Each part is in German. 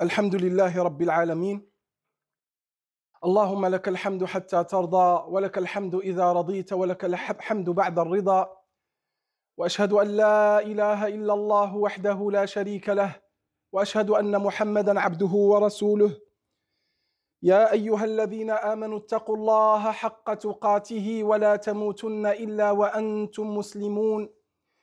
الحمد لله رب العالمين. اللهم لك الحمد حتى ترضى ولك الحمد إذا رضيت ولك الحمد بعد الرضا. وأشهد أن لا إله إلا الله وحده لا شريك له. وأشهد أن محمدا عبده ورسوله. يا أيها الذين آمنوا اتقوا الله حق تقاته ولا تموتن إلا وأنتم مسلمون.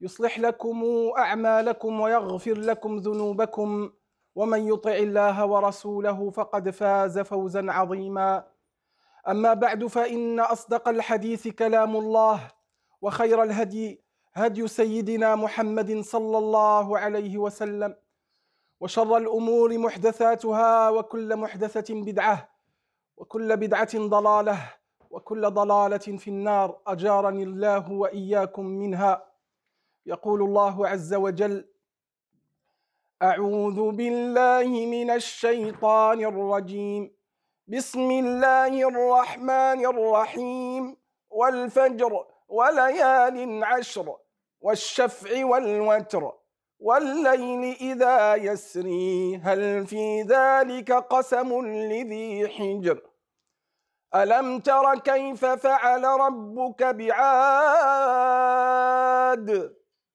يصلح لكم أعمالكم ويغفر لكم ذنوبكم ومن يطع الله ورسوله فقد فاز فوزا عظيما. أما بعد فإن أصدق الحديث كلام الله وخير الهدي هدي سيدنا محمد صلى الله عليه وسلم وشر الأمور محدثاتها وكل محدثة بدعة وكل بدعة ضلالة وكل ضلالة في النار. أجارني الله وإياكم منها. يقول الله عز وجل أعوذ بالله من الشيطان الرجيم. بسم الله الرحمن الرحيم. والفجر وليال عشر والشفع والوتر والليل إذا يسري. هل في ذلك قسم لذي حجر؟ ألم تر كيف فعل ربك بعاد؟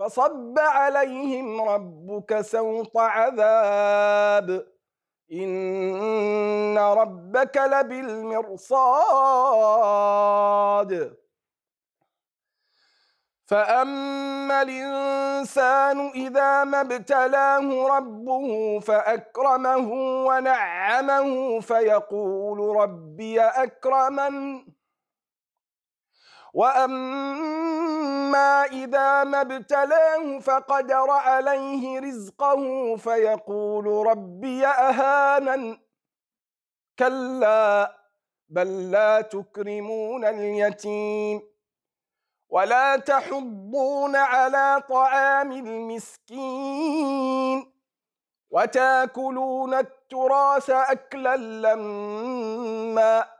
فصب عليهم ربك سوط عذاب. إن ربك لبالمرصاد. فأما الإنسان إذا ما ابتلاه ربه فأكرمه ونعمه فيقول ربي أكرمن. واما اذا ما ابتلاه فقدر عليه رزقه فيقول ربي اهانن كلا بل لا تكرمون اليتيم ولا تحضون على طعام المسكين وتاكلون التراث اكلا لما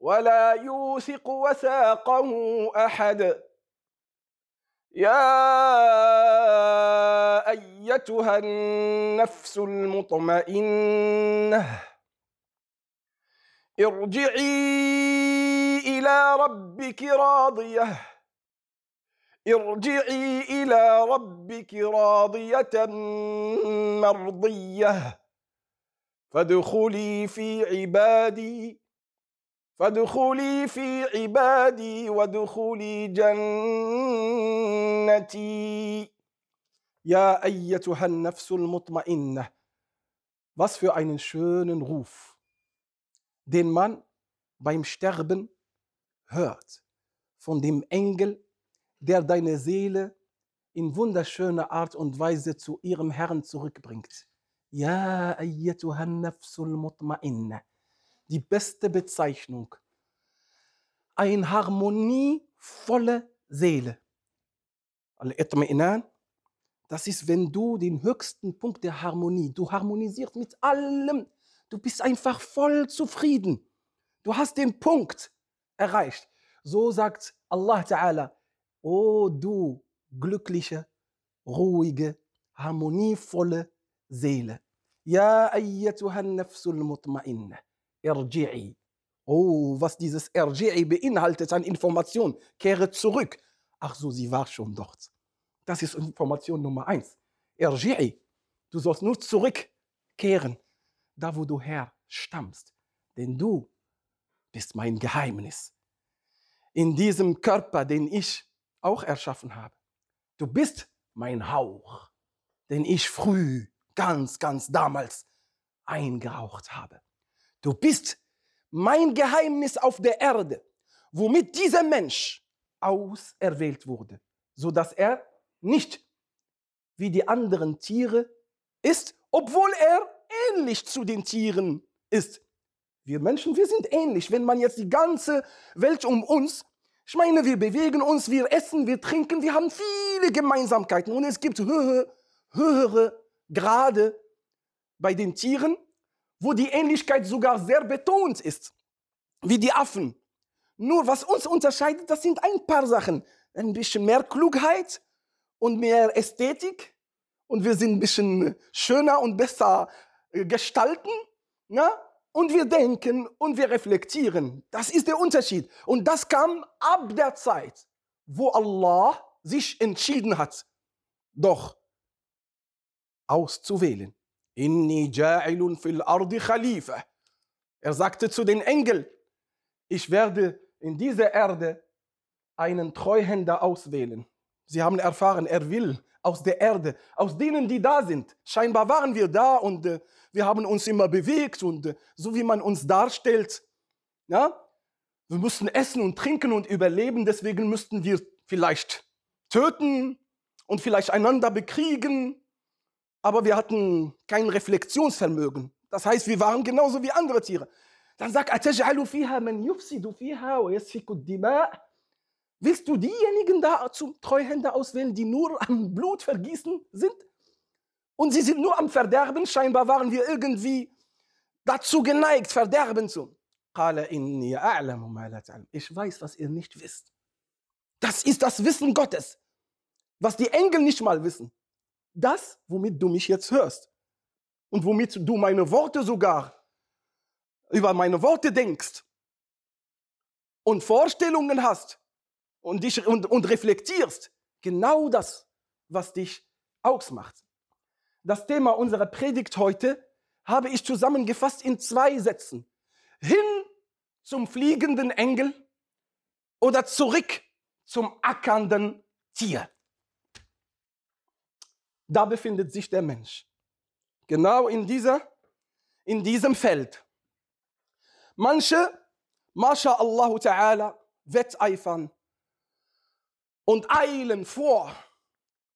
ولا يوثق وثاقه أحد. يا أيتها النفس المطمئنة ارجعي إلى ربك راضية. ارجعي إلى ربك راضية مرضية. فادخلي في عبادي فادخلي في عبادي وادخلي جنتي Ja, أيتها النفس المطمئنة. Was für einen schönen Ruf, den man beim Sterben hört. von dem Engel, der deine Seele in wunderschöner Art und Weise zu ihrem Herrn zurückbringt. Ja, ayyatuhan nafsul mutma'inna. Die beste Bezeichnung. Eine harmonievolle Seele. Al-Itma'inan, das ist, wenn du den höchsten Punkt der Harmonie, du harmonisierst mit allem, du bist einfach voll zufrieden. Du hast den Punkt erreicht. So sagt Allah Ta'ala, O du glückliche, ruhige, harmonievolle Seele. Ja ayyatuhan nafsul mutma'inna, irji'i. Oh, was dieses Irji'i beinhaltet an Information, kehre zurück. Ach so, sie war schon dort. Das ist Information Nummer eins. Irji'i. Du sollst nur zurückkehren, da wo du herstammst. Denn du bist mein Geheimnis. In diesem Körper, den ich auch erschaffen habe. Du bist mein Hauch, den ich früh, ganz, ganz damals eingeraucht habe. Du bist mein Geheimnis auf der Erde, womit dieser Mensch auserwählt wurde, so dass er nicht wie die anderen Tiere ist, obwohl er ähnlich zu den Tieren ist. Wir Menschen, wir sind ähnlich. Wenn man jetzt die ganze Welt um uns, ich meine, wir bewegen uns, wir essen, wir trinken, wir haben viele Gemeinsamkeiten und es gibt höhere, höhere Grade bei den Tieren, wo die Ähnlichkeit sogar sehr betont ist, wie die Affen. Nur was uns unterscheidet, das sind ein paar Sachen. Ein bisschen mehr Klugheit und mehr Ästhetik und wir sind ein bisschen schöner und besser äh, gestalten. Na? Ne? Und wir denken und wir reflektieren. Das ist der Unterschied. Und das kam ab der Zeit, wo Allah sich entschieden hat, doch auszuwählen. Inni ja'ilun fil ardi khalifa. Er sagte zu den Engeln, ich werde in dieser Erde einen Treuhänder auswählen. Sie haben erfahren, er will aus der Erde, aus denen, die da sind. Scheinbar waren wir da und äh, wir haben uns immer bewegt und äh, so wie man uns darstellt, ja, wir mussten essen und trinken und überleben, deswegen müssten wir vielleicht töten und vielleicht einander bekriegen, aber wir hatten kein Reflexionsvermögen. Das heißt, wir waren genauso wie andere Tiere. Dann sagt Ataj'alu fiha man yufsidu fiha wa yasfiku. Willst du diejenigen da zum Treuhänder auswählen, die nur am Blut vergießen sind? Und sie sind nur am Verderben. Scheinbar waren wir irgendwie dazu geneigt, Verderben zu. Ich weiß, was ihr nicht wisst. Das ist das Wissen Gottes, was die Engel nicht mal wissen. Das, womit du mich jetzt hörst und womit du meine Worte sogar über meine Worte denkst und Vorstellungen hast, und, dich, und, und reflektierst, genau das, was dich ausmacht. Das Thema unserer Predigt heute habe ich zusammengefasst in zwei Sätzen. Hin zum fliegenden Engel oder zurück zum ackernden Tier. Da befindet sich der Mensch. Genau in, dieser, in diesem Feld. Manche, Masha Allah Ta'ala, wetteifern und eilen vor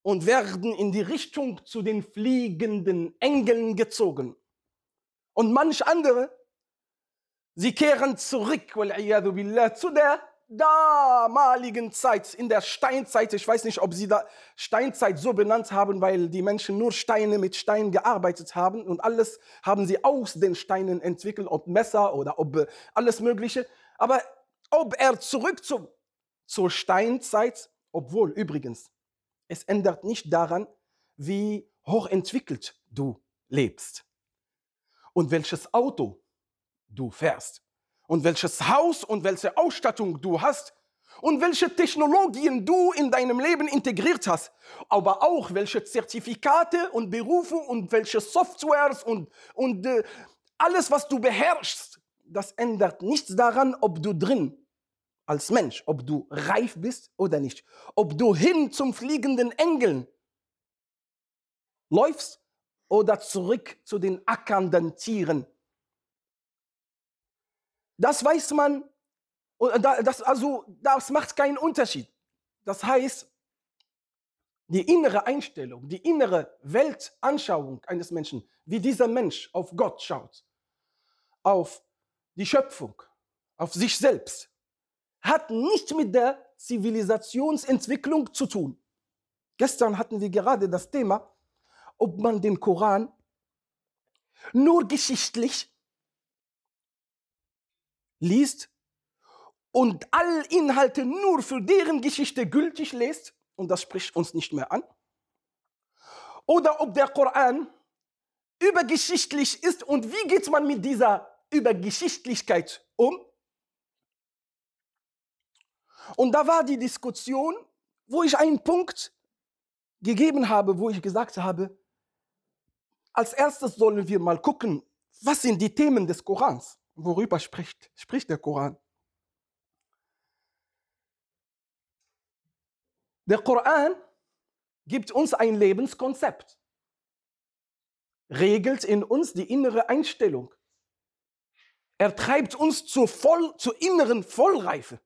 und werden in die Richtung zu den fliegenden Engeln gezogen. Und manch andere, sie kehren zurück billah, zu der damaligen Zeit, in der Steinzeit. Ich weiß nicht, ob sie da Steinzeit so benannt haben, weil die Menschen nur Steine mit Steinen gearbeitet haben und alles haben sie aus den Steinen entwickelt, ob Messer oder ob äh, alles Mögliche. Aber ob er zurück zu, zur Steinzeit obwohl übrigens, es ändert nicht daran, wie hochentwickelt du lebst und welches Auto du fährst und welches Haus und welche Ausstattung du hast und welche Technologien du in deinem Leben integriert hast, aber auch welche Zertifikate und Berufe und welche Softwares und, und äh, alles, was du beherrschst, das ändert nichts daran, ob du drin als Mensch, ob du reif bist oder nicht, ob du hin zum fliegenden Engeln läufst oder zurück zu den ackernden Tieren. Das weiß man Und das, also, das macht keinen Unterschied. Das heißt, die innere Einstellung, die innere Weltanschauung eines Menschen, wie dieser Mensch auf Gott schaut, auf die Schöpfung, auf sich selbst, hat nicht mit der Zivilisationsentwicklung zu tun. Gestern hatten wir gerade das Thema, ob man den Koran nur geschichtlich liest und alle Inhalte nur für deren Geschichte gültig lässt, und das spricht uns nicht mehr an, oder ob der Koran übergeschichtlich ist und wie geht man mit dieser Übergeschichtlichkeit um. Und da war die Diskussion, wo ich einen Punkt gegeben habe, wo ich gesagt habe, als erstes sollen wir mal gucken, was sind die Themen des Korans, worüber spricht, spricht der Koran. Der Koran gibt uns ein Lebenskonzept, regelt in uns die innere Einstellung. Er treibt uns zur, Voll, zur inneren Vollreife.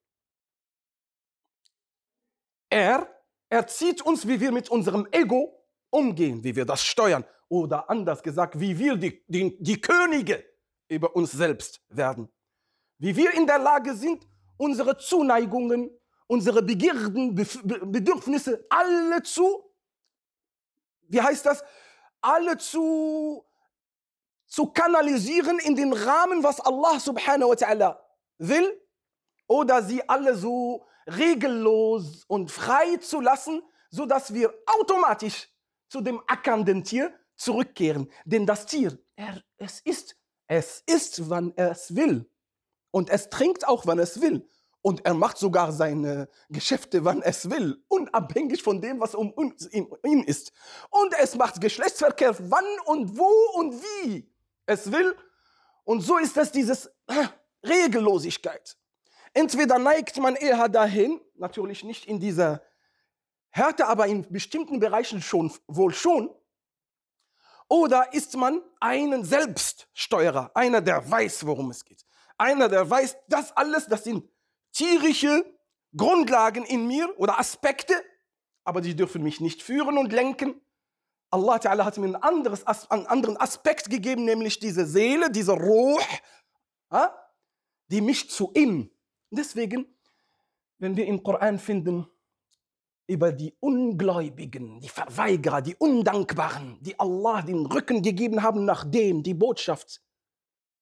Er erzieht uns, wie wir mit unserem Ego umgehen, wie wir das steuern. Oder anders gesagt, wie wir die, die, die Könige über uns selbst werden. Wie wir in der Lage sind, unsere Zuneigungen, unsere Begierden, Bedürfnisse alle zu, wie heißt das, alle zu, zu kanalisieren in den Rahmen, was Allah subhanahu wa ta'ala will, oder sie alle so regellos und frei zu lassen, so dass wir automatisch zu dem ackernden Tier zurückkehren. Denn das Tier, er, es ist, es ist, wann es will. Und es trinkt auch, wann es will. Und er macht sogar seine Geschäfte, wann es will, unabhängig von dem, was um ihn ist. Und es macht Geschlechtsverkehr, wann und wo und wie es will. Und so ist es dieses äh, Regellosigkeit. Entweder neigt man eher dahin, natürlich nicht in dieser Härte, aber in bestimmten Bereichen schon, wohl schon, oder ist man einen Selbststeuerer, einer, der weiß, worum es geht. Einer, der weiß, das alles, das sind tierische Grundlagen in mir oder Aspekte, aber die dürfen mich nicht führen und lenken. Allah Ta'ala hat mir ein anderes, einen anderen Aspekt gegeben, nämlich diese Seele, diese Ruh, die mich zu ihm. Deswegen, wenn wir im Koran finden, über die Ungläubigen, die Verweigerer, die Undankbaren, die Allah den Rücken gegeben haben, nachdem die Botschaft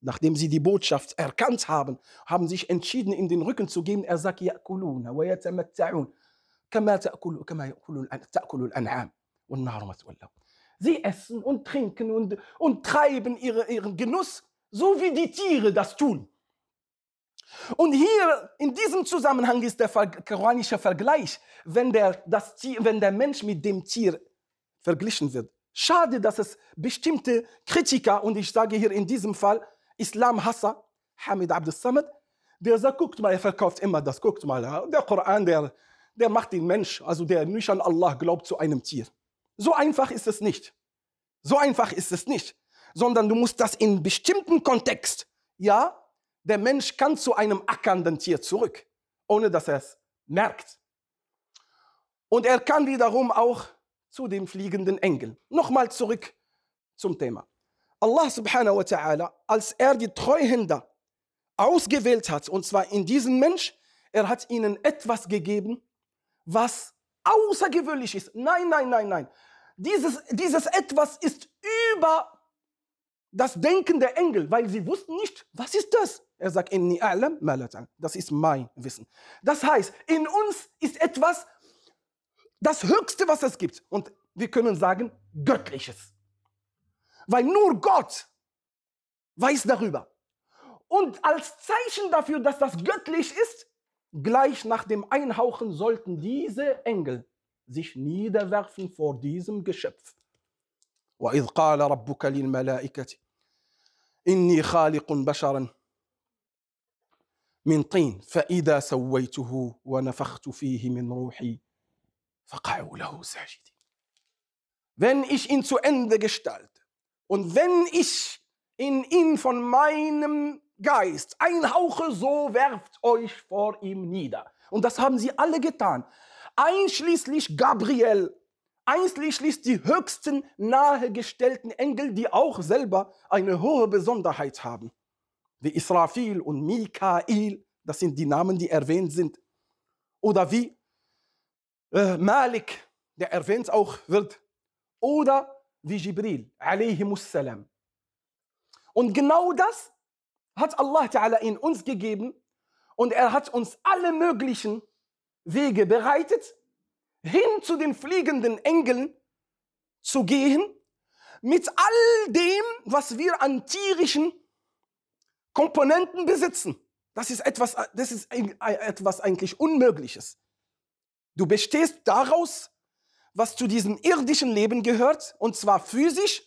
Nachdem sie die Botschaft erkannt haben, haben sich entschieden, ihm den Rücken zu geben. Er sagt, يأكلون ويتمتعون كما تأكل كما يأكل تأكل الأنعام والنار مثوى Sie essen und trinken und, und treiben ihre, ihren Genuss, so wie die Tiere das tun. Und hier in diesem Zusammenhang ist der koranische Vergleich, wenn der, das Tier, wenn der Mensch mit dem Tier verglichen wird. Schade, dass es bestimmte Kritiker, und ich sage hier in diesem Fall Islam-Hasser, Hamid Abdel Samad, der sagt, guckt mal, er verkauft immer das, guckt mal, der Koran, der, der macht den Mensch, also der nicht an Allah glaubt, zu einem Tier. So einfach ist es nicht. So einfach ist es nicht. Sondern du musst das in bestimmten Kontext, ja, der Mensch kann zu einem ackernden Tier zurück, ohne dass er es merkt. Und er kann wiederum auch zu dem fliegenden Engel. Nochmal zurück zum Thema. Allah subhanahu wa ta'ala, als er die Treuhänder ausgewählt hat, und zwar in diesem Mensch, er hat ihnen etwas gegeben, was außergewöhnlich ist. Nein, nein, nein, nein. Dieses, dieses etwas ist über das Denken der Engel, weil sie wussten nicht, was ist das? Er sagt, inni a'lam Das ist mein Wissen. Das heißt, in uns ist etwas, das Höchste, was es gibt. Und wir können sagen, Göttliches. Weil nur Gott weiß darüber. Und als Zeichen dafür, dass das göttlich ist, gleich nach dem Einhauchen sollten diese Engel sich niederwerfen vor diesem Geschöpf. وإذ قال ربك للملائكة إني خالق بشرا من طين فإذا سويته ونفخت فيه من روحي فقعوا له ساجدين. Wenn ich ihn zu Ende gestalte, und wenn ich in ihn von meinem Geist, ein Hauche, so werft euch vor ihm nieder. Und das haben sie alle getan. Einschließlich Gabriel, einschließlich die höchsten nahegestellten Engel, die auch selber eine hohe Besonderheit haben. Wie Israfil und Mikael, das sind die Namen, die erwähnt sind. Oder wie äh, Malik, der erwähnt auch wird. Oder wie Jibril, salam. Und genau das hat Allah Ta'ala in uns gegeben und er hat uns alle möglichen Wege bereitet, hin zu den fliegenden Engeln zu gehen, mit all dem, was wir an tierischen Komponenten besitzen. Das ist etwas, das ist etwas eigentlich Unmögliches. Du bestehst daraus, was zu diesem irdischen Leben gehört, und zwar physisch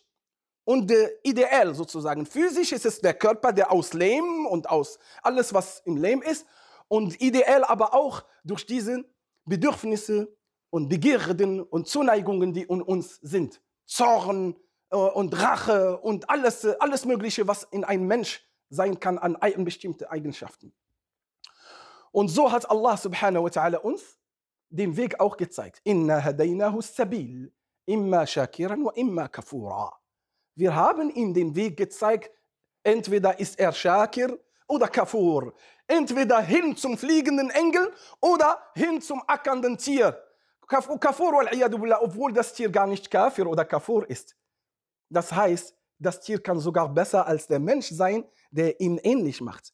und äh, ideell sozusagen. Physisch ist es der Körper, der aus Lehm und aus alles, was im Lehm ist, und ideell aber auch durch diese Bedürfnisse und Begierden und Zuneigungen, die in uns sind. Zorn äh, und Rache und alles, alles Mögliche, was in einem Mensch sein kann an bestimmten Eigenschaften. Und so hat Allah subhanahu wa ta'ala uns den Weg auch gezeigt. Wir haben ihm den Weg gezeigt, entweder ist er Shakir oder Kafur. Entweder hin zum fliegenden Engel oder hin zum ackernden Tier. Kafur, obwohl das Tier gar nicht Kafir oder Kafur ist. Das heißt, das Tier kann sogar besser als der Mensch sein, der ihm ähnlich macht.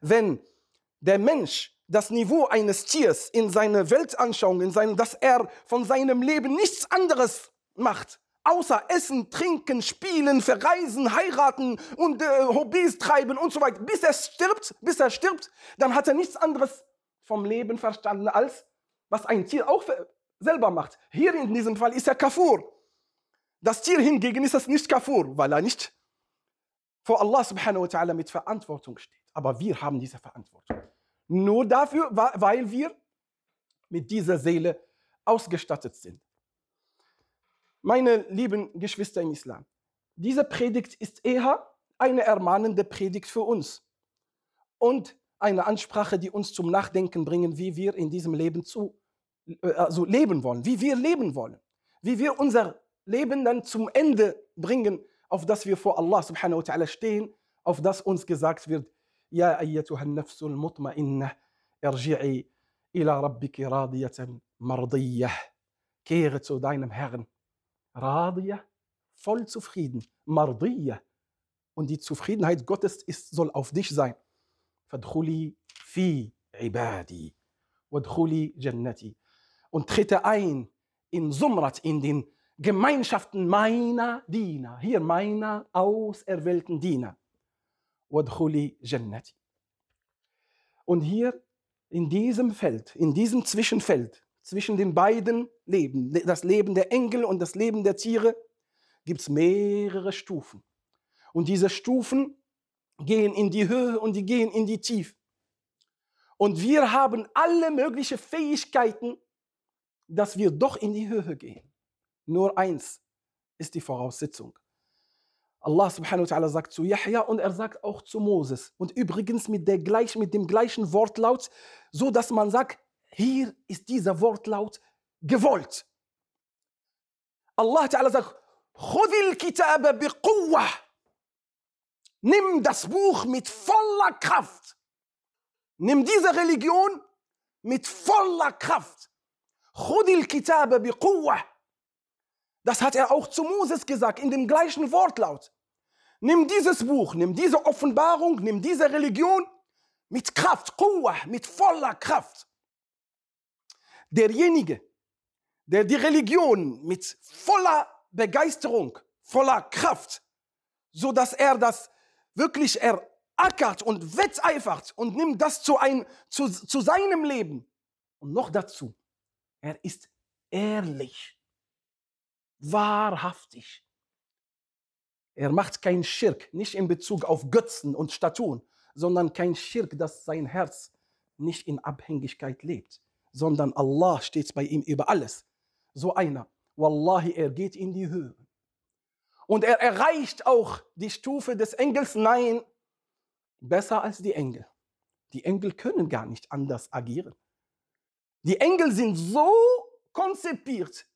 Wenn der Mensch das Niveau eines Tiers in seiner Weltanschauung, in seinem, dass er von seinem Leben nichts anderes macht, außer Essen, Trinken, Spielen, Verreisen, Heiraten und äh, Hobbys treiben und so weiter, bis er stirbt, bis er stirbt, dann hat er nichts anderes vom Leben verstanden als was ein Tier auch selber macht. Hier in diesem Fall ist er Kafur. Das Tier hingegen ist es nicht Kafur, weil er nicht vor Allah subhanahu wa ta'ala mit Verantwortung steht. Aber wir haben diese Verantwortung. Nur dafür, weil wir mit dieser Seele ausgestattet sind. Meine lieben Geschwister im Islam, diese Predigt ist eher eine ermahnende Predigt für uns und eine Ansprache, die uns zum Nachdenken bringen, wie wir in diesem Leben zu, also leben wollen, wie wir leben wollen, wie wir unser Leben dann zum Ende bringen, auf das wir vor Allah subhanahu wa ta'ala stehen, auf das uns gesagt wird, Ja ayyatuha nafsul mutma'innah, irji'i ila rabbiki radiyatan mardiyah. Kehre zu deinem Herrn Radiyah, voll zufrieden, Mardiyah. Und die Zufriedenheit Gottes ist, soll auf dich sein. Fadkhuli fi ibadi, wadkhuli jannati. Und trete ein in Sumrat, in den Gemeinschaften meiner Diener, hier meiner auserwählten Diener. Und hier in diesem Feld, in diesem Zwischenfeld, zwischen den beiden Leben, das Leben der Engel und das Leben der Tiere, gibt es mehrere Stufen. Und diese Stufen gehen in die Höhe und die gehen in die Tiefe. Und wir haben alle möglichen Fähigkeiten, dass wir doch in die Höhe gehen. Nur eins ist die Voraussetzung. Allah subhanahu wa ta'ala sagt zu Yahya und er sagt auch zu Moses. Und übrigens mit, der gleich, mit dem gleichen Wortlaut, so dass man sagt, hier ist dieser Wortlaut gewollt. Allah Ta'ala sagt, Khudil Kitabe biquwa. Nimm das Buch mit voller Kraft. Nimm diese Religion mit voller Kraft. Das hat er auch zu Moses gesagt, in dem gleichen Wortlaut. Nimm dieses Buch, nimm diese Offenbarung, nimm diese Religion mit Kraft, mit voller Kraft derjenige, der die Religion mit voller Begeisterung, voller Kraft, so dass er das wirklich erackert und wetteifert und nimmt das zu, ein, zu, zu seinem Leben. Und noch dazu, er ist ehrlich, wahrhaftig. Er macht kein Schirk, nicht in Bezug auf Götzen und Statuen, sondern kein Schirk, dass sein Herz nicht in Abhängigkeit lebt sondern Allah steht bei ihm über alles. So einer, Wallahi, er geht in die Höhe. Und er erreicht auch die Stufe des Engels. Nein, besser als die Engel. Die Engel können gar nicht anders agieren. Die Engel sind so konzipiert,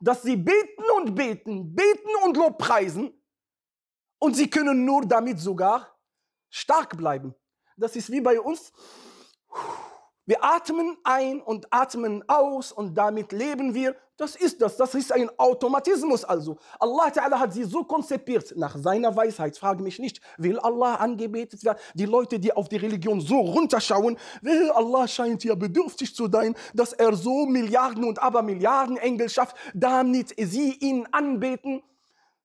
dass sie beten und beten, beten und Lobpreisen und sie können nur damit sogar stark bleiben. Das ist wie bei uns. Wir atmen ein und atmen aus und damit leben wir. Das ist das. Das ist ein Automatismus also. Allah Ta'ala hat sie so konzipiert nach seiner Weisheit. Frage mich nicht, will Allah angebetet werden? Die Leute, die auf die Religion so runterschauen, will Allah scheint ja bedürftig zu sein, dass er so Milliarden und Abermilliarden Engel schafft, damit sie ihn anbeten.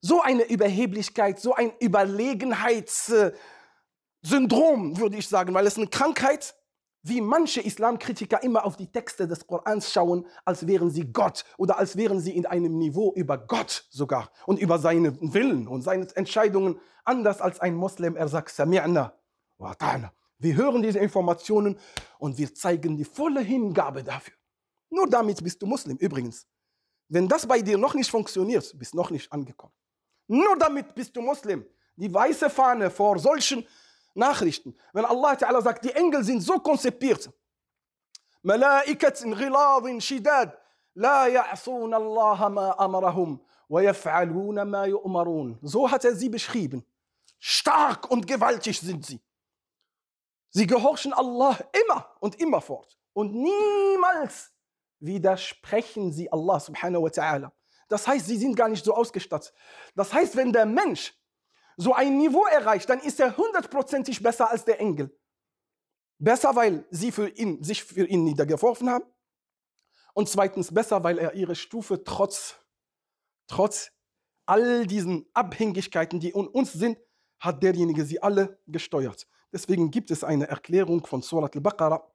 So eine Überheblichkeit, so ein Überlegenheitssyndrom, würde ich sagen, weil es eine Krankheit ist wie manche Islamkritiker immer auf die Texte des Korans schauen, als wären sie Gott oder als wären sie in einem Niveau über Gott sogar und über seinen Willen und seine Entscheidungen anders als ein Moslem. Er sagt, Sami'na wa. Wir hören diese Informationen und wir zeigen die volle Hingabe dafür. Nur damit bist du Muslim übrigens. Wenn das bei dir noch nicht funktioniert, bist noch nicht angekommen. Nur damit bist du Muslim. Die weiße Fahne vor solchen Nachrichten. Wenn Allah Ta'ala sagt, die Engel sind so konzipiert. Malaikatin ghiladin shidad. La ya'sun Allah ma amarahum. Wa yaf'aluna ma yu'marun. So hat er sie beschrieben. Stark und gewaltig sind sie. Sie gehorchen Allah immer und immerfort. Und niemals widersprechen sie Allah subhanahu wa ta'ala. Das heißt, sie sind gar nicht so ausgestattet. Das heißt, wenn der Mensch so ein Niveau erreicht, dann ist er hundertprozentig besser als der Engel. Besser, weil sie für ihn, sich für ihn niedergeworfen haben. Und zweitens besser, weil er ihre Stufe trotz, trotz all diesen Abhängigkeiten, die in uns sind, hat derjenige sie alle gesteuert. Deswegen gibt es eine Erklärung von Surat al-Baqarah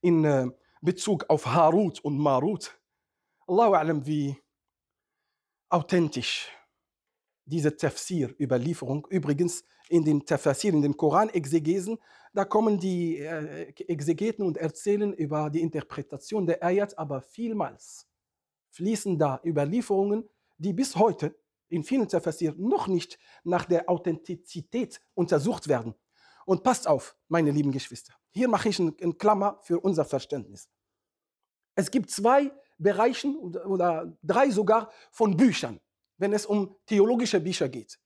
in äh, Bezug auf Harut und Marut. Allahu alam, wie authentisch diese Tafsir-Überlieferung. Übrigens, in den Tafsir, in den Koran-Exegesen, da kommen die äh, Exegeten und erzählen über die Interpretation der Ayat, aber vielmals fließen da Überlieferungen, die bis heute in vielen Tafsir noch nicht nach der Authentizität untersucht werden. Und passt auf, meine lieben Geschwister. Hier mache ich eine Klammer für unser Verständnis. Es gibt zwei Bereiche oder, oder drei sogar von Büchern wenn es um theologische Bücher geht,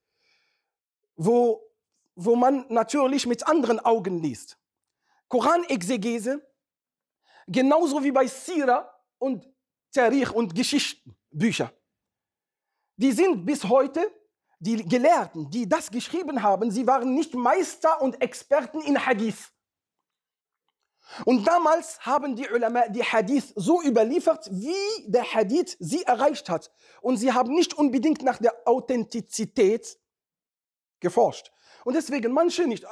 wo, wo man natürlich mit anderen Augen liest. Koranexegese, genauso wie bei Sira und Tarikh und Geschichtenbücher. Die sind bis heute, die Gelehrten, die das geschrieben haben, sie waren nicht Meister und Experten in Hadith. Und damals haben die Ulama die Hadith so überliefert, wie der Hadith sie erreicht hat. Und sie haben nicht unbedingt nach der Authentizität geforscht. Und deswegen manche nicht.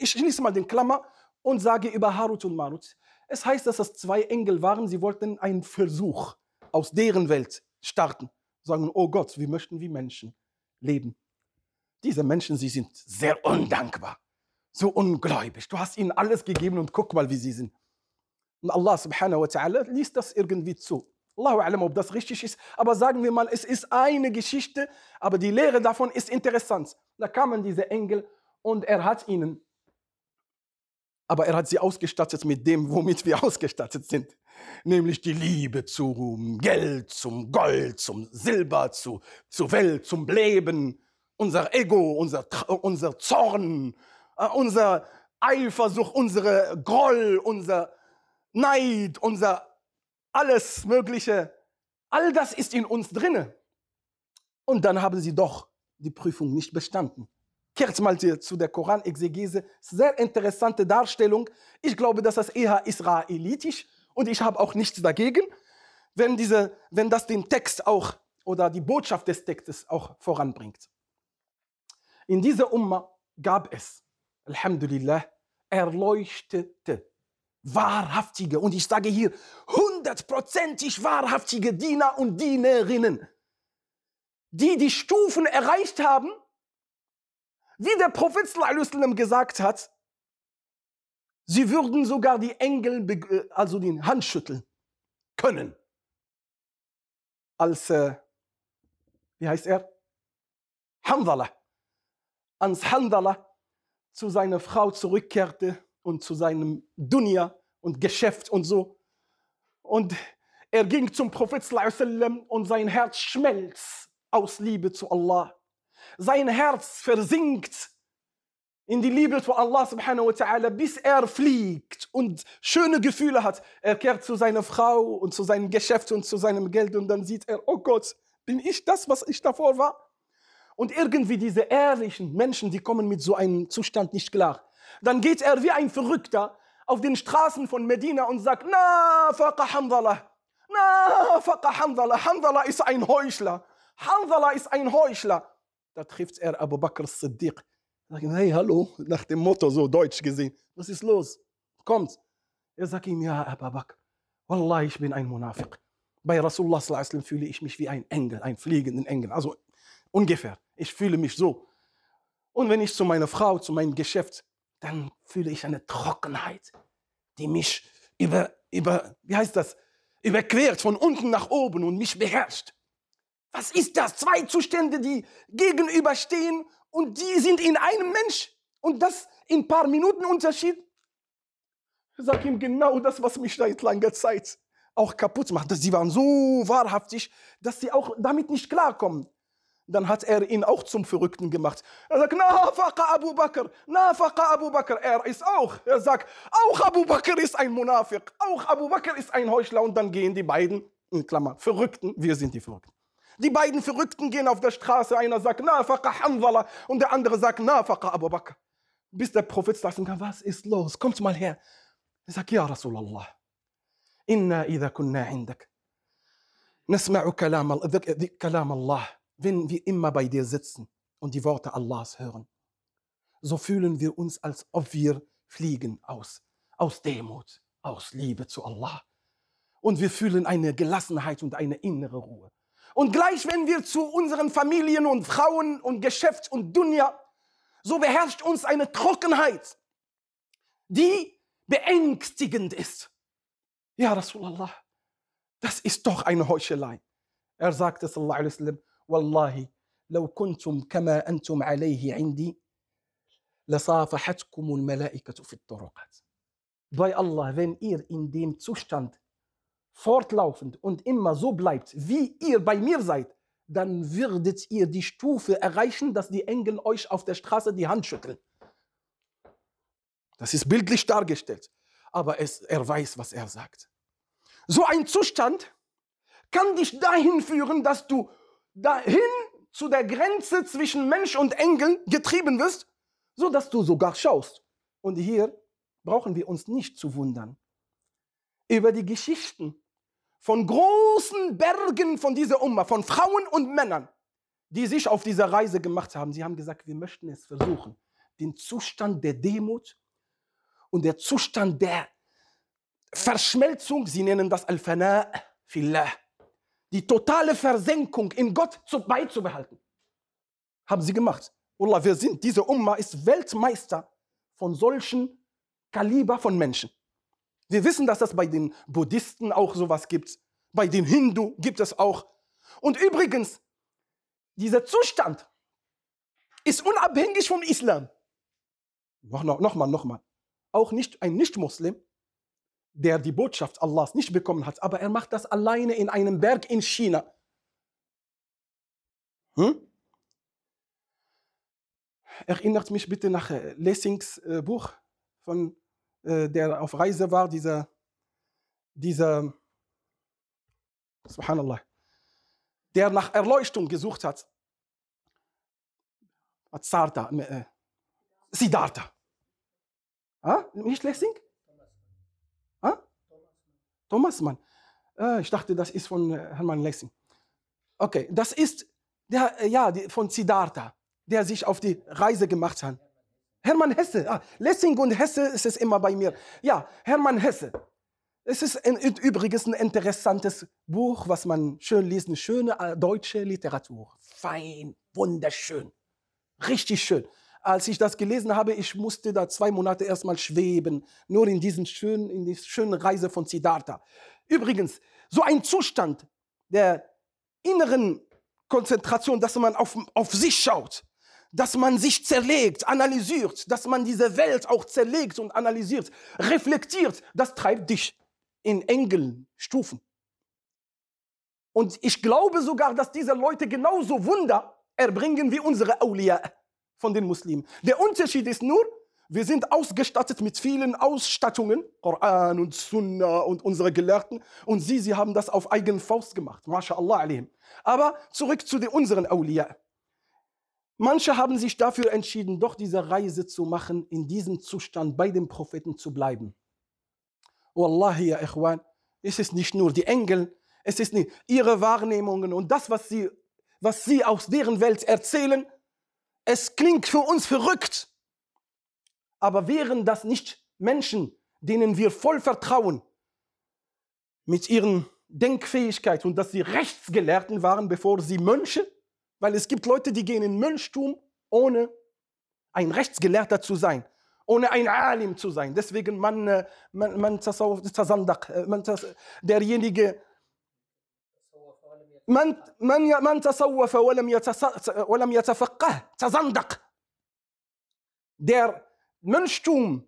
Ich schließe mal den Klammer und sage über Harut und Marut. Es heißt, dass es zwei Engel waren. Sie wollten einen Versuch aus deren Welt starten. Sagen, oh Gott, wir möchten wie Menschen leben. Diese Menschen, sie sind sehr undankbar so ungläubig. Du hast ihnen alles gegeben und guck mal, wie sie sind. Und Allah subhanahu wa ta'ala liest das irgendwie zu. Allahu alam, ob das richtig ist. Aber sagen wir mal, es ist eine Geschichte, aber die Lehre davon ist interessant. Da kamen diese Engel und er hat ihnen, aber er hat sie ausgestattet mit dem, womit wir ausgestattet sind. Nämlich die Liebe zum Geld, zum Gold, zum Silber, zu, zur Welt, zum Leben, unser Ego, unser, unser Zorn, unser Eifersucht, unsere Groll, unser Neid, unser alles Mögliche, all das ist in uns drinne. Und dann haben sie doch die Prüfung nicht bestanden. Kehrt mal zu der Koranexegese. Sehr interessante Darstellung. Ich glaube, dass das eher israelitisch und ich habe auch nichts dagegen, wenn, diese, wenn das den Text auch oder die Botschaft des Textes auch voranbringt. In dieser Umma gab es Alhamdulillah, erleuchtete, wahrhaftige, und ich sage hier hundertprozentig wahrhaftige Diener und Dienerinnen, die die Stufen erreicht haben, wie der Prophet gesagt hat, sie würden sogar die Engel, äh, also den Hand schütteln können. Als, äh, wie heißt er? Handala. Ans Handala zu seiner Frau zurückkehrte und zu seinem Dunya und Geschäft und so. Und er ging zum Prophet und sein Herz schmelzt aus Liebe zu Allah. Sein Herz versinkt in die Liebe zu Allah subhanahu wa ta'ala, bis er fliegt und schöne Gefühle hat. Er kehrt zu seiner Frau und zu seinem Geschäft und zu seinem Geld und dann sieht er, oh Gott, bin ich das, was ich davor war? Und irgendwie diese ehrlichen Menschen, die kommen mit so einem Zustand nicht klar. Dann geht er wie ein Verrückter auf den Straßen von Medina und sagt, na, faqa Hamdallah, na, faqa Hamdallah, Hamdallah ist ein Heuchler, Hamdallah ist ein Heuchler. Da trifft er Abu Bakr Siddiq. Sagt ihm, hey, hallo, nach dem Motto, so deutsch gesehen, was ist los? Kommt. Er sagt ihm, ja, Abu Bakr, Wallah, ich bin ein Munafiq. Bei Rasulullah fühle ich mich wie ein Engel, ein fliegenden Engel. Also ungefähr. Ich fühle mich so. Und wenn ich zu meiner Frau, zu meinem Geschäft, dann fühle ich eine Trockenheit, die mich über, über, wie heißt das, überquert von unten nach oben und mich beherrscht. Was ist das? Zwei Zustände, die gegenüberstehen und die sind in einem Mensch. Und das in ein paar Minuten Unterschied. Sage ihm genau das, was mich seit langer Zeit auch kaputt macht. Sie waren so wahrhaftig, dass sie auch damit nicht klarkommen dann hat er ihn auch zum Verrückten gemacht. Er sagt, Nafaqa Abu Bakr, Nafaqa Abu Bakr. Er ist auch. Er sagt, auch Abu Bakr ist ein Munafiq, auch Abu Bakr ist ein Heuchler. Und dann gehen die beiden, in Klammer, Verrückten, wir sind die Verrückten. Die beiden Verrückten gehen auf der Straße, einer sagt, Nafaqa Hanzala und der andere sagt, Nafaqa Abu Bakr. Bis der Prophet sagt, was ist los? Kommt mal her. Er sagt, Ja Rasulallah, inna idha kunna indak. نسمع كلام كلام الله wenn wir immer bei dir sitzen und die Worte Allahs hören, so fühlen wir uns, als ob wir fliegen aus, aus Demut, aus Liebe zu Allah. Und wir fühlen eine Gelassenheit und eine innere Ruhe. Und gleich, wenn wir zu unseren Familien und Frauen und Geschäft und Dunya, so beherrscht uns eine Trockenheit, die beängstigend ist. Ja, Rasulallah, das ist doch eine Heuchelei. Er sagte, sallallahu alaihi wasallam, والله لو كنتم كما انتم عليه عندي لصافحتكم الملائكه في الطرقات bei Allah, wenn ihr in dem Zustand fortlaufend und immer so bleibt, wie ihr bei mir seid, dann würdet ihr die Stufe erreichen, dass die Engel euch auf der Straße die Hand schütteln. Das ist bildlich dargestellt, aber es, er weiß, was er sagt. So ein Zustand kann dich dahin führen, dass du dahin zu der Grenze zwischen Mensch und Engel getrieben wirst, so dass du sogar schaust. Und hier brauchen wir uns nicht zu wundern über die Geschichten von großen Bergen von dieser Umma, von Frauen und Männern, die sich auf dieser Reise gemacht haben. Sie haben gesagt, wir möchten es versuchen, den Zustand der Demut und der Zustand der Verschmelzung, sie nennen das Al-Fana fillah, die totale Versenkung in Gott beizubehalten. Haben sie gemacht. Allah, wir sind, diese Umma ist Weltmeister von solchen Kaliber von Menschen. Wir wissen, dass es bei den Buddhisten auch sowas gibt. Bei den Hindu gibt es auch. Und übrigens, dieser Zustand ist unabhängig vom Islam. Nochmal, nochmal, nochmal. Auch nicht ein Nicht-Muslim der die Botschaft Allahs nicht bekommen hat, aber er macht das alleine in einem Berg in China. Hm? Erinnert mich bitte nach äh, Lessings äh, Buch, von, äh, der auf Reise war, dieser, dieser, Subhanallah, der nach Erleuchtung gesucht hat. Siddhartha. Äh, Siddhartha. Ah, nicht Lessing? Thomas Mann. Äh, ich dachte, das ist von äh, Hermann Lessing. Okay, das ist der, äh, ja, die, von Siddhartha, der sich auf die Reise gemacht hat. Hermann Hesse. Ah, Lessing und Hesse ist es immer bei mir. Ja, Hermann Hesse. Es ist ein, übrigens ein interessantes Buch, was man schön liest. Schöne äh, deutsche Literatur. Fein, wunderschön. Richtig schön als ich das gelesen habe, ich musste da zwei Monate erstmal schweben, nur in diesen schönen, in dieser schönen Reise von Siddhartha. Übrigens, so ein Zustand der inneren Konzentration, dass man auf, auf sich schaut, dass man sich zerlegt, analysiert, dass man diese Welt auch zerlegt und analysiert, reflektiert, das treibt dich in Engelstufen. Und ich glaube sogar, dass diese Leute genauso Wunder erbringen wie unsere Awliya von den Muslimen. Der Unterschied ist nur, wir sind ausgestattet mit vielen Ausstattungen, Koran und Sunna und unsere Gelehrten, und sie, sie haben das auf eigene Faust gemacht. MashaAllah. Aber zurück zu unseren Awliya. Manche haben sich dafür entschieden, doch diese Reise zu machen, in diesem Zustand bei dem Propheten zu bleiben. Wallahi, ya Ikhwan, es ist nicht nur die Engel, es ist nicht ihre Wahrnehmungen und das, was sie, was sie aus deren Welt erzählen. Es klingt für uns verrückt. Aber wären das nicht Menschen, denen wir voll vertrauen, mit ihren Denkfähigkeit und dass sie Rechtsgelehrten waren, bevor sie Mönche, weil es gibt Leute, die gehen in Mönchtum, ohne ein Rechtsgelehrter zu sein ohne ein Alim zu sein. Deswegen man, äh, man, man, äh, man derjenige, man, man, man tasawwafa walam yatafaqqah, tasandak. Der Mönchtum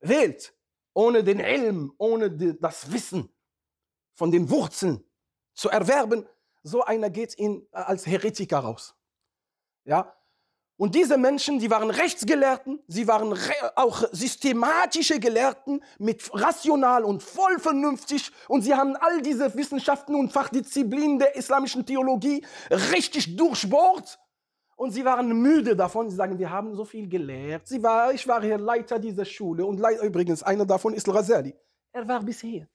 wählt, ohne den Ilm, ohne das Wissen von den Wurzeln zu erwerben, so einer geht ihn äh, als Heretiker raus. Ja, und diese Menschen, die waren Rechtsgelehrten, sie waren auch systematische Gelehrten mit rational und voll vernünftig und sie haben all diese Wissenschaften und Fachdisziplinen der islamischen Theologie richtig durchbohrt und sie waren müde davon. Sie sagen, wir haben so viel gelehrt. Sie war, ich war hier Leiter dieser Schule und übrigens einer davon ist Al-Ghazali. Er war bisher.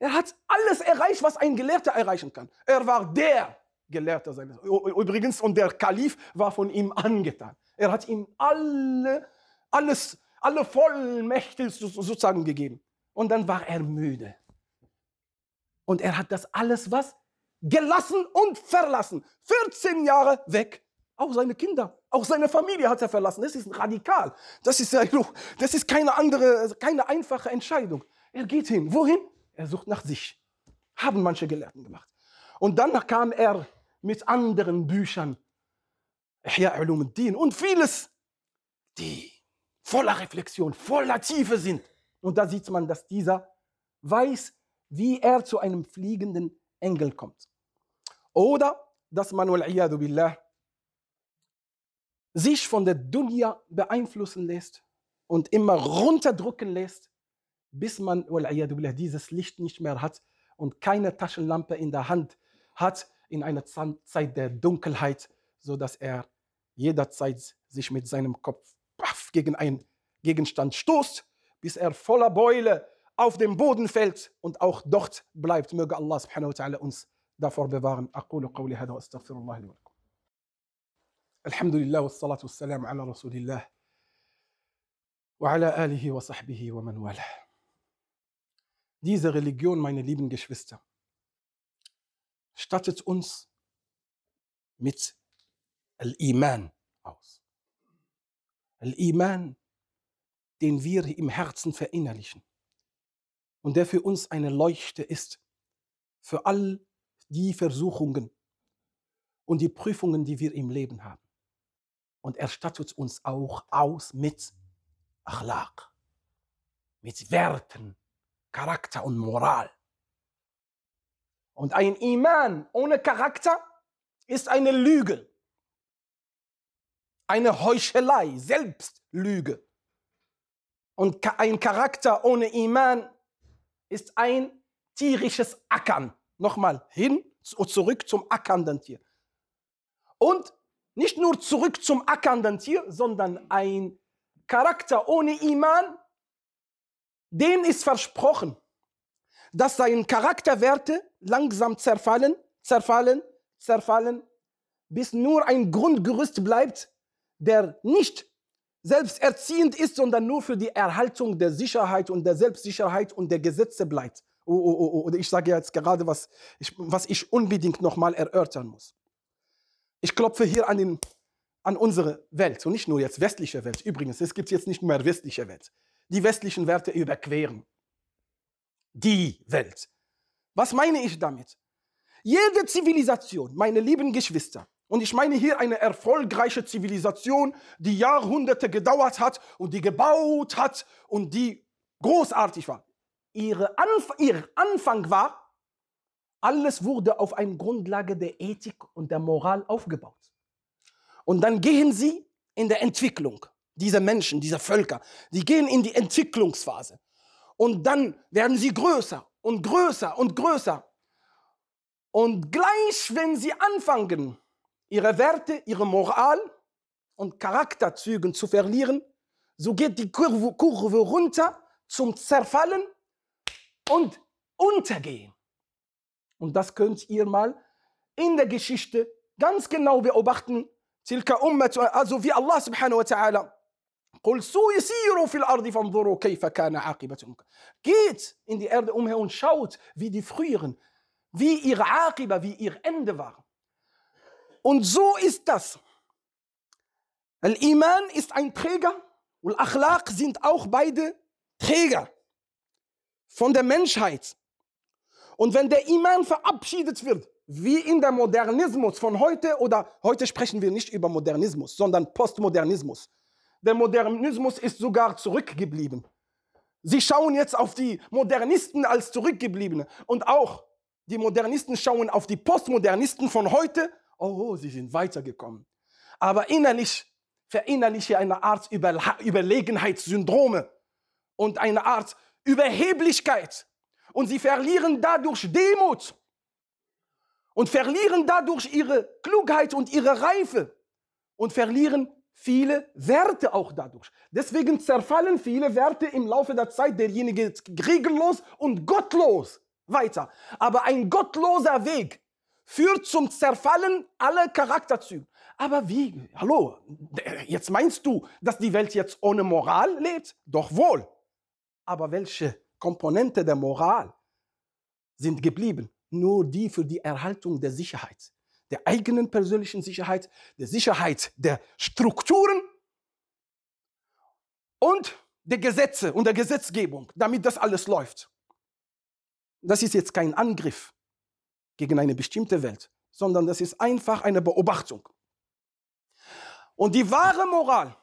Er hat alles erreicht, was ein Gelehrter erreichen kann. Er war der Gelehrter seines. Übrigens, und der Kalif war von ihm angetan. Er hat ihm alle, alles, alle Vollmächte sozusagen gegeben. Und dann war er müde. Und er hat das alles was? Gelassen und verlassen. 14 Jahre weg. Auch seine Kinder, auch seine Familie hat er verlassen. Das ist radikal. Das ist, das ist keine andere, keine einfache Entscheidung. Er geht hin. Wohin? Er sucht nach sich. Haben manche Gelehrten gemacht. Und dann kam er mit anderen Büchern, Ihya und vieles, die voller Reflexion, voller Tiefe sind. Und da sieht man, dass dieser weiß, wie er zu einem fliegenden Engel kommt. Oder dass man, sich von der Dunya beeinflussen lässt und immer runterdrücken lässt, bis man dieses Licht nicht mehr hat und keine Taschenlampe in der Hand hat, in einer Zeit der Dunkelheit, so dass er jederzeit sich mit seinem Kopf gegen einen Gegenstand stoßt, bis er voller Beule auf dem Boden fällt und auch dort bleibt. Möge Allah subhanahu wa ta'ala uns davor bewahren. أقول قولي هذا وأستغفر الله لي ولكم. الحمد لله والصلاة والسلام على رسول الله وعلى آله وصحبه ومن والاه. Diese Religion, meine lieben Geschwister, stattet uns mit Al-Iman aus. Al-Iman, den wir im Herzen verinnerlichen und der für uns eine Leuchte ist für all die Versuchungen und die Prüfungen, die wir im Leben haben. Und er stattet uns auch aus mit Achlaq, mit Werten, Charakter und Moral. Und ein Iman ohne Charakter ist eine Lüge. Eine Heuchelei, Selbstlüge. Und ein Charakter ohne Iman ist ein tierisches Ackern. Nochmal hin und zurück zum ackernden Tier. Und nicht nur zurück zum ackernden Tier, sondern ein Charakter ohne Iman, dem ist versprochen, dass seine Charakterwerte langsam zerfallen, zerfallen, zerfallen, bis nur ein Grundgerüst bleibt, der nicht selbsterziehend ist, sondern nur für die Erhaltung der Sicherheit und der Selbstsicherheit und der Gesetze bleibt. Oh, oh, oh, oh. ich sage jetzt gerade, was ich, was ich unbedingt nochmal erörtern muss. Ich klopfe hier an, den, an unsere Welt und nicht nur jetzt westliche Welt. Übrigens, es gibt jetzt nicht mehr westliche Welt. Die westlichen Werte überqueren die Welt. Was meine ich damit? Jede Zivilisation, meine lieben Geschwister, Und ich meine hier eine erfolgreiche Zivilisation, die Jahrhunderte gedauert hat und die gebaut hat und die großartig war. Ihre Anf ihr Anfang war, alles wurde auf einer Grundlage der Ethik und der Moral aufgebaut. Und dann gehen sie in der Entwicklung. Diese Menschen, diese Völker, die gehen in die Entwicklungsphase. Und dann werden sie größer und größer und größer. Und gleich, wenn sie anfangen, ihre Werte, ihre Moral und Charakterzügen zu verlieren, so geht die Kurve, Kurve runter zum Zerfallen und Untergehen. Und das könnt ihr mal in der Geschichte ganz genau beobachten. Also wie Allah subhanahu wa ta'ala قل so isiru fil ardi fanzuru kayfa kana Geht in die Erde umher und schaut, wie die früheren, wie ihre Aqiba, wie ihr Ende war Und so ist das. Al-Iman ist ein Träger und Akhlaq sind auch beide Träger von der Menschheit. Und wenn der Iman verabschiedet wird, wie in der Modernismus von heute, oder heute sprechen wir nicht über Modernismus, sondern Postmodernismus, der Modernismus ist sogar zurückgeblieben. Sie schauen jetzt auf die Modernisten als zurückgebliebene. Und auch die Modernisten schauen auf die Postmodernisten von heute. Oh, sie sind weitergekommen. Aber innerlich verinnerliche eine Art Überlegenheitssyndrome und eine Art Überheblichkeit. Und sie verlieren dadurch Demut und verlieren dadurch ihre Klugheit und ihre Reife und verlieren viele Werte auch dadurch. Deswegen zerfallen viele Werte im Laufe der Zeit. Derjenige ist regellos und gottlos weiter. Aber ein gottloser Weg führt zum Zerfallen aller Charakterzüge. Aber wie? Hallo, jetzt meinst du, dass die Welt jetzt ohne Moral lebt? Doch wohl. Aber welche Komponente der Moral sind geblieben? Nur die für die Erhaltung der Sicherheit der eigenen persönlichen Sicherheit, der Sicherheit der Strukturen und der Gesetze und der Gesetzgebung, damit das alles läuft. Das ist jetzt kein Angriff gegen eine bestimmte Welt, sondern das ist einfach eine Beobachtung. Und die wahre Moral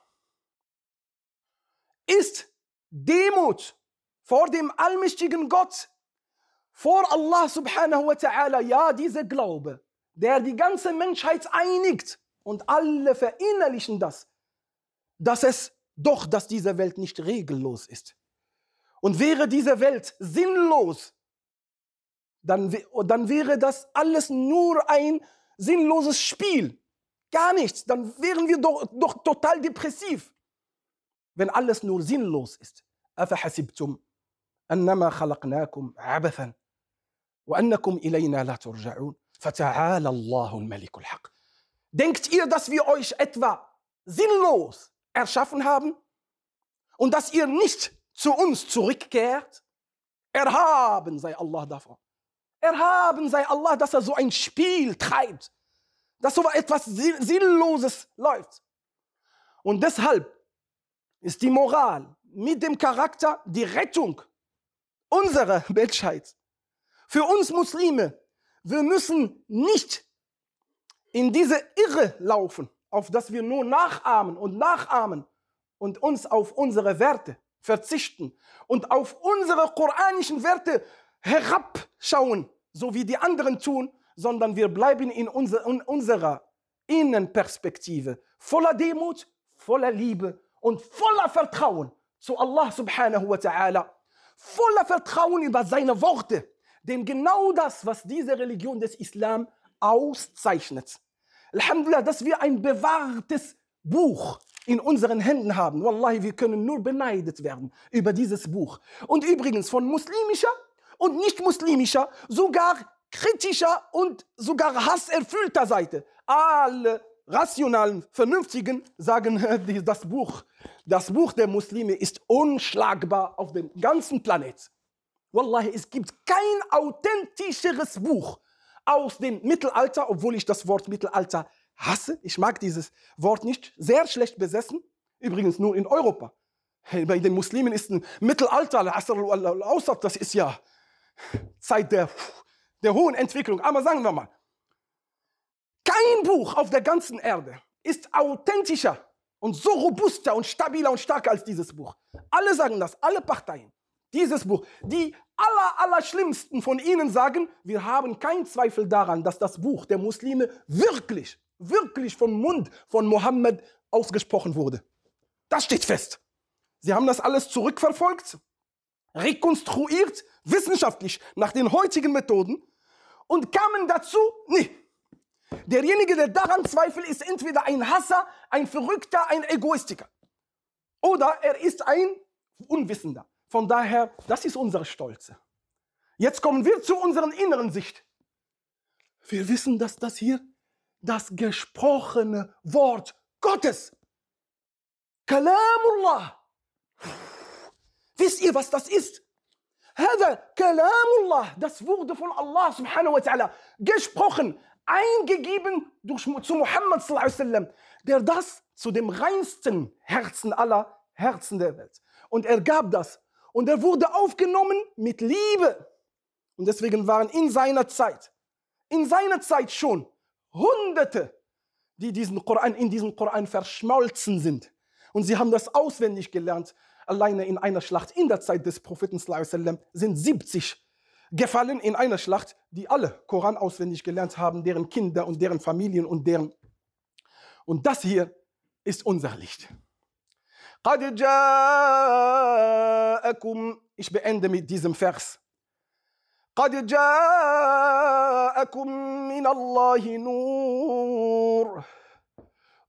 ist Demut vor dem allmächtigen Gott, vor Allah subhanahu wa ta'ala. Ja, dieser Glaube der die ganze Menschheit einigt und alle verinnerlichen das, dass es doch, dass diese Welt nicht regellos ist. Und wäre diese Welt sinnlos, dann, dann wäre das alles nur ein sinnloses Spiel. Gar nichts. Dann wären wir doch, doch total depressiv, wenn alles nur sinnlos ist. أفحسبتم أنما خلقناكم عبثا وأنكم إلينا لا ترجعون Fata'ala Allahul Malikul Haq. Denkt ihr, dass wir euch etwa sinnlos erschaffen haben und dass ihr nicht zu uns zurückkehrt? Erhaben sei Allah davon. Erhaben sei Allah, dass er so ein Spiel treibt, dass so etwas Sinnloses läuft. Und deshalb ist die Moral mit dem Charakter die Rettung unserer Menschheit. Für uns Muslime wir müssen nicht in diese Irre laufen, auf das wir nur nachahmen und nachahmen und uns auf unsere Werte verzichten und auf unsere koranischen Werte herabschauen, so wie die anderen tun, sondern wir bleiben in, unser, in unserer Innenperspektive voller Demut, voller Liebe und voller Vertrauen zu Allah subhanahu wa ta'ala, voller Vertrauen über seine Worte denn genau das, was diese Religion des Islam auszeichnet. Alhamdulillah, dass wir ein bewahrtes Buch in unseren Händen haben. Wallahi, wir können nur beneidet werden über dieses Buch. Und übrigens von muslimischer und nicht muslimischer, sogar kritischer und sogar hasserfüllter Seite. Alle rationalen, vernünftigen sagen, das Buch, das Buch der Muslime ist unschlagbar auf dem ganzen Planet. Wallahi, es gibt kein authentischeres Buch aus dem Mittelalter, obwohl ich das Wort Mittelalter hasse. Ich mag dieses Wort nicht. Sehr schlecht besessen. Übrigens nur in Europa. Bei den Muslimen ist ein Mittelalter, das ist ja Zeit der, der hohen Entwicklung. Aber sagen wir mal, kein ein Buch auf der ganzen Erde ist authentischer und so robuster und stabiler und starker als dieses Buch. Alle sagen das, alle Parteien. Dieses Buch. Die aller, aller schlimmsten von ihnen sagen, wir haben keinen Zweifel daran, dass das Buch der Muslime wirklich, wirklich vom Mund von Mohammed ausgesprochen wurde. Das steht fest. Sie haben das alles zurückverfolgt, rekonstruiert, wissenschaftlich nach den heutigen Methoden und kamen dazu, nee, derjenige, der daran zweifelt, ist entweder ein Hasser, ein Verrückter, ein Egoistiker. Oder er ist ein Unwissender. Von daher, das ist unsere Stolze. Jetzt kommen wir zu unserer inneren Sicht. Wir wissen, dass das hier das gesprochene Wort Gottes, Kalamullah. Wisst ihr, was das ist? هذا كلام das wurde von Allah subhanahu wa ta'ala gesprochen, eingegeben durch, zu Muhammad sallallahu alaihi wasallam, der das zu dem reinsten Herzen aller Herzen der Welt. Und er gab das und er wurde aufgenommen mit Liebe. Und deswegen waren in seiner Zeit, in seiner Zeit schon Hunderte, die diesen Koran, in diesem Koran verschmolzen sind. Und sie haben das auswendig gelernt. Alleine in einer Schlacht in der Zeit des Propheten sind 70 gefallen in einer Schlacht, die alle Koran auswendig gelernt haben, deren Kinder und deren Familien und deren. Und das hier ist unser Licht. قد جاءكم ich beende mit diesem Vers قد جاءكم من الله نور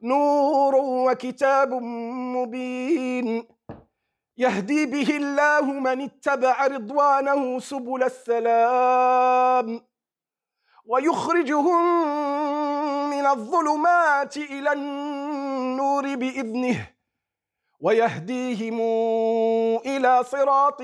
نور وكتاب مبين. يهدي به الله من اتبع رضوانه سبل السلام. ويخرجهم من الظلمات إلى النور باذنه. ويهديهم إلى صراط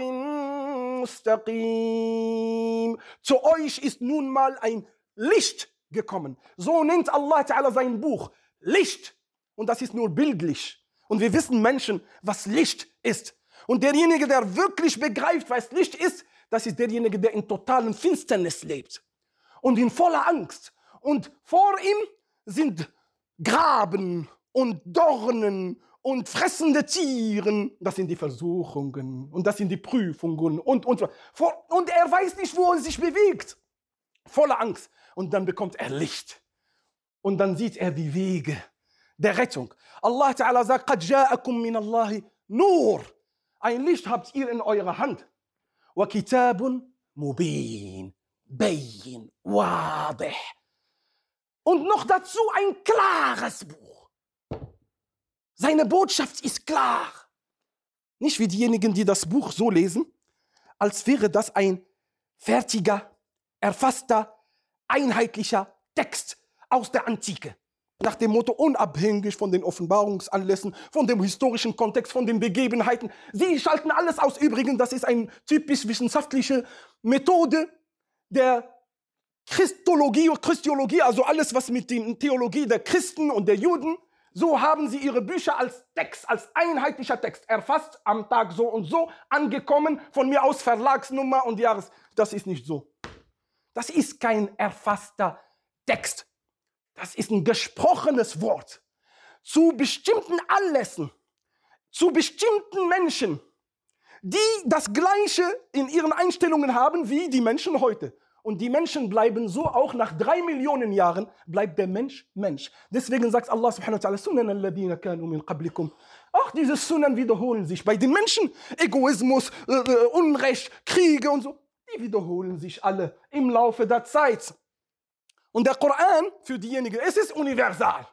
مستقيم. Zu euch ist nun mal ein Licht gekommen. So nennt Allah Ta'ala sein Buch. Licht. Und das ist nur bildlich. Und wir wissen Menschen, was Licht ist. Und derjenige, der wirklich begreift, was Licht ist, das ist derjenige, der in totalen Finsternis lebt. Und in voller Angst. Und vor ihm sind Graben und Dornen und fressende Tieren, das sind die Versuchungen und das sind die Prüfungen und, und, und er weiß nicht, wo er sich bewegt. Voller Angst. Und dann bekommt er Licht. Und dann sieht er die Wege der Rettung. Allah Ta'ala sagt, قَدْ جَاءَكُم مِّنَ اللَّهِ نُور. Ein Licht habt ihr in eurer Hand. وَكِتَابٌ مُبِينٌ بَيِّن واضح. Und noch dazu ein klares Buch. seine Botschaft ist klar. Nicht wie diejenigen, die das Buch so lesen, als wäre das ein fertiger, erfasster, einheitlicher Text aus der Antike. Nach dem Motto unabhängig von den Offenbarungsanlässen, von dem historischen Kontext, von den Begebenheiten. Sie schalten alles aus. Übrigens, das ist eine typisch wissenschaftliche Methode der Christologie und Christologie, also alles, was mit der Theologie der Christen und der Juden so haben sie ihre Bücher als Text, als einheitlicher Text erfasst, am Tag so und so, angekommen, von mir aus Verlagsnummer und Jahres. Das ist nicht so. Das ist kein erfasster Text. Das ist ein gesprochenes Wort. Zu bestimmten Anlässen, zu bestimmten Menschen, die das Gleiche in ihren Einstellungen haben wie die Menschen heute. Und die Menschen bleiben so, auch nach drei Millionen Jahren bleibt der Mensch Mensch. Deswegen sagt Allah subhanahu wa ta'ala, Sunan alladhina kanu min qablikum. Auch diese Sunan wiederholen sich bei den Menschen. Egoismus, äh, äh, Unrecht, Kriege und so. Die wiederholen sich alle im Laufe der Zeit. Und der Koran für diejenigen, es ist universal.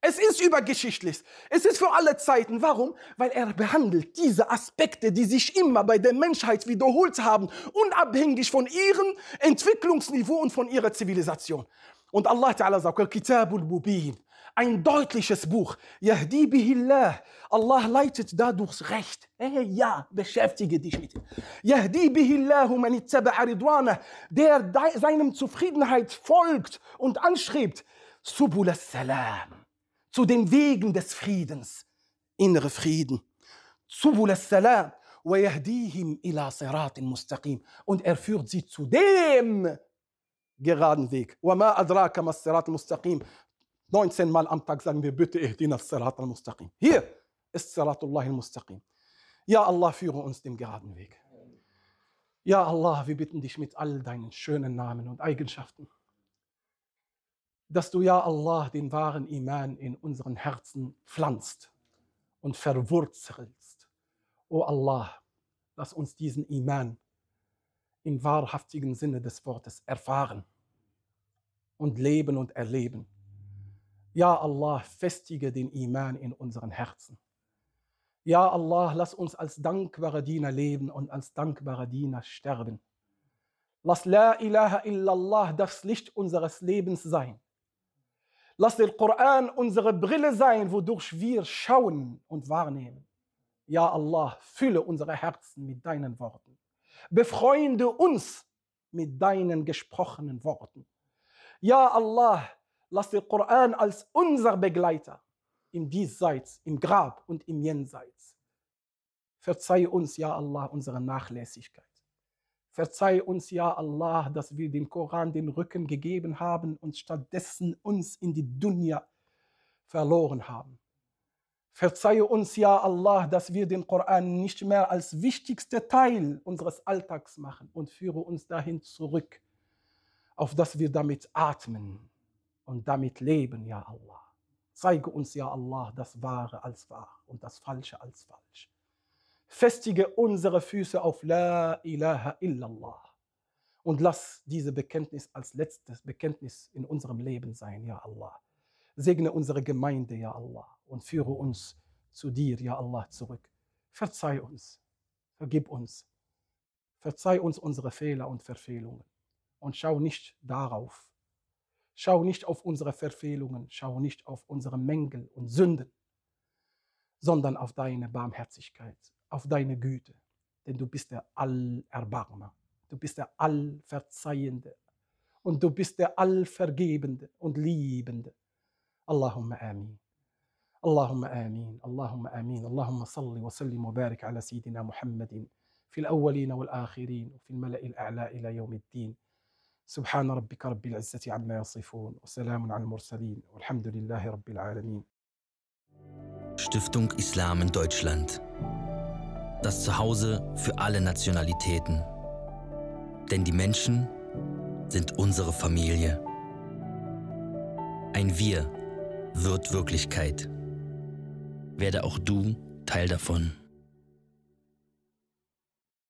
Es ist übergeschichtlich. Es ist für alle Zeiten. Warum? Weil er behandelt diese Aspekte, die sich immer bei der Menschheit wiederholt haben, unabhängig von ihrem Entwicklungsniveau und von ihrer Zivilisation. Und Allah Ta'ala sagt, Kitabul Mubin, ein deutliches Buch. Allah leitet dadurch Recht. Hey, ja, beschäftige dich mit ihm. Der seinem Zufriedenheit folgt und anschreibt. Subul salam zu den Wegen des Friedens, innere Frieden. Und er führt sie zu dem geraden Weg. 19 Mal am Tag sagen wir bitte ihdina sirat al-mustaqim. Hier ist Salatullah al-mustaqim. Ja Allah, führe uns dem geraden Weg. Ja Allah, wir bitten dich mit all deinen schönen Namen und Eigenschaften dass du ja Allah den wahren Iman in unseren Herzen pflanzt und verwurzelst. O Allah, lass uns diesen Iman im wahrhaftigen Sinne des Wortes erfahren und leben und erleben. Ja Allah, festige den Iman in unseren Herzen. Ja Allah, lass uns als dankbare Diener leben und als dankbare Diener sterben. Lass La ilaha illallah das Licht unseres Lebens sein. Lass der Koran unsere Brille sein, wodurch wir schauen und wahrnehmen. Ja Allah, fülle unsere Herzen mit deinen Worten. Befreunde uns mit deinen gesprochenen Worten. Ja Allah, lass den Koran als unser Begleiter im Diesseits, im Grab und im Jenseits. Verzeih uns, ja Allah, unsere Nachlässigkeit. Verzeih uns, ja Allah, dass wir dem Koran den Rücken gegeben haben und stattdessen uns in die Dunya verloren haben. Verzeihe uns, ja Allah, dass wir den Koran nicht mehr als wichtigster Teil unseres Alltags machen und führe uns dahin zurück, auf dass wir damit atmen und damit leben, ja Allah. Zeige uns, ja Allah, das Wahre als wahr und das Falsche als falsch. Festige unsere Füße auf La ilaha illallah und lass diese Bekenntnis als letztes Bekenntnis in unserem Leben sein, ja Allah. Segne unsere Gemeinde, ja Allah, und führe uns zu dir, ja Allah, zurück. Verzeih uns, vergib uns, verzeih uns unsere Fehler und Verfehlungen und schau nicht darauf. Schau nicht auf unsere Verfehlungen, schau nicht auf unsere Mängel und Sünden, sondern auf deine Barmherzigkeit, auf deine Güte. Denn du bist der Allerbarmer, du bist der Allverzeihende und du bist der Allvergebende und Liebende. اللهم آمين اللهم آمين اللهم آمين اللهم صل وسلم وبارك على سيدنا محمد في الأولين والآخرين وفي الملأ الأعلى إلى يوم الدين سبحان ربك رب العزة عما يصفون وسلام على المرسلين والحمد لله رب العالمين Stiftung Islam in Deutschland. das Zuhause für alle Nationalitäten. Denn die Menschen sind unsere Familie. Ein Wir wird Wirklichkeit. Werde auch du Teil davon.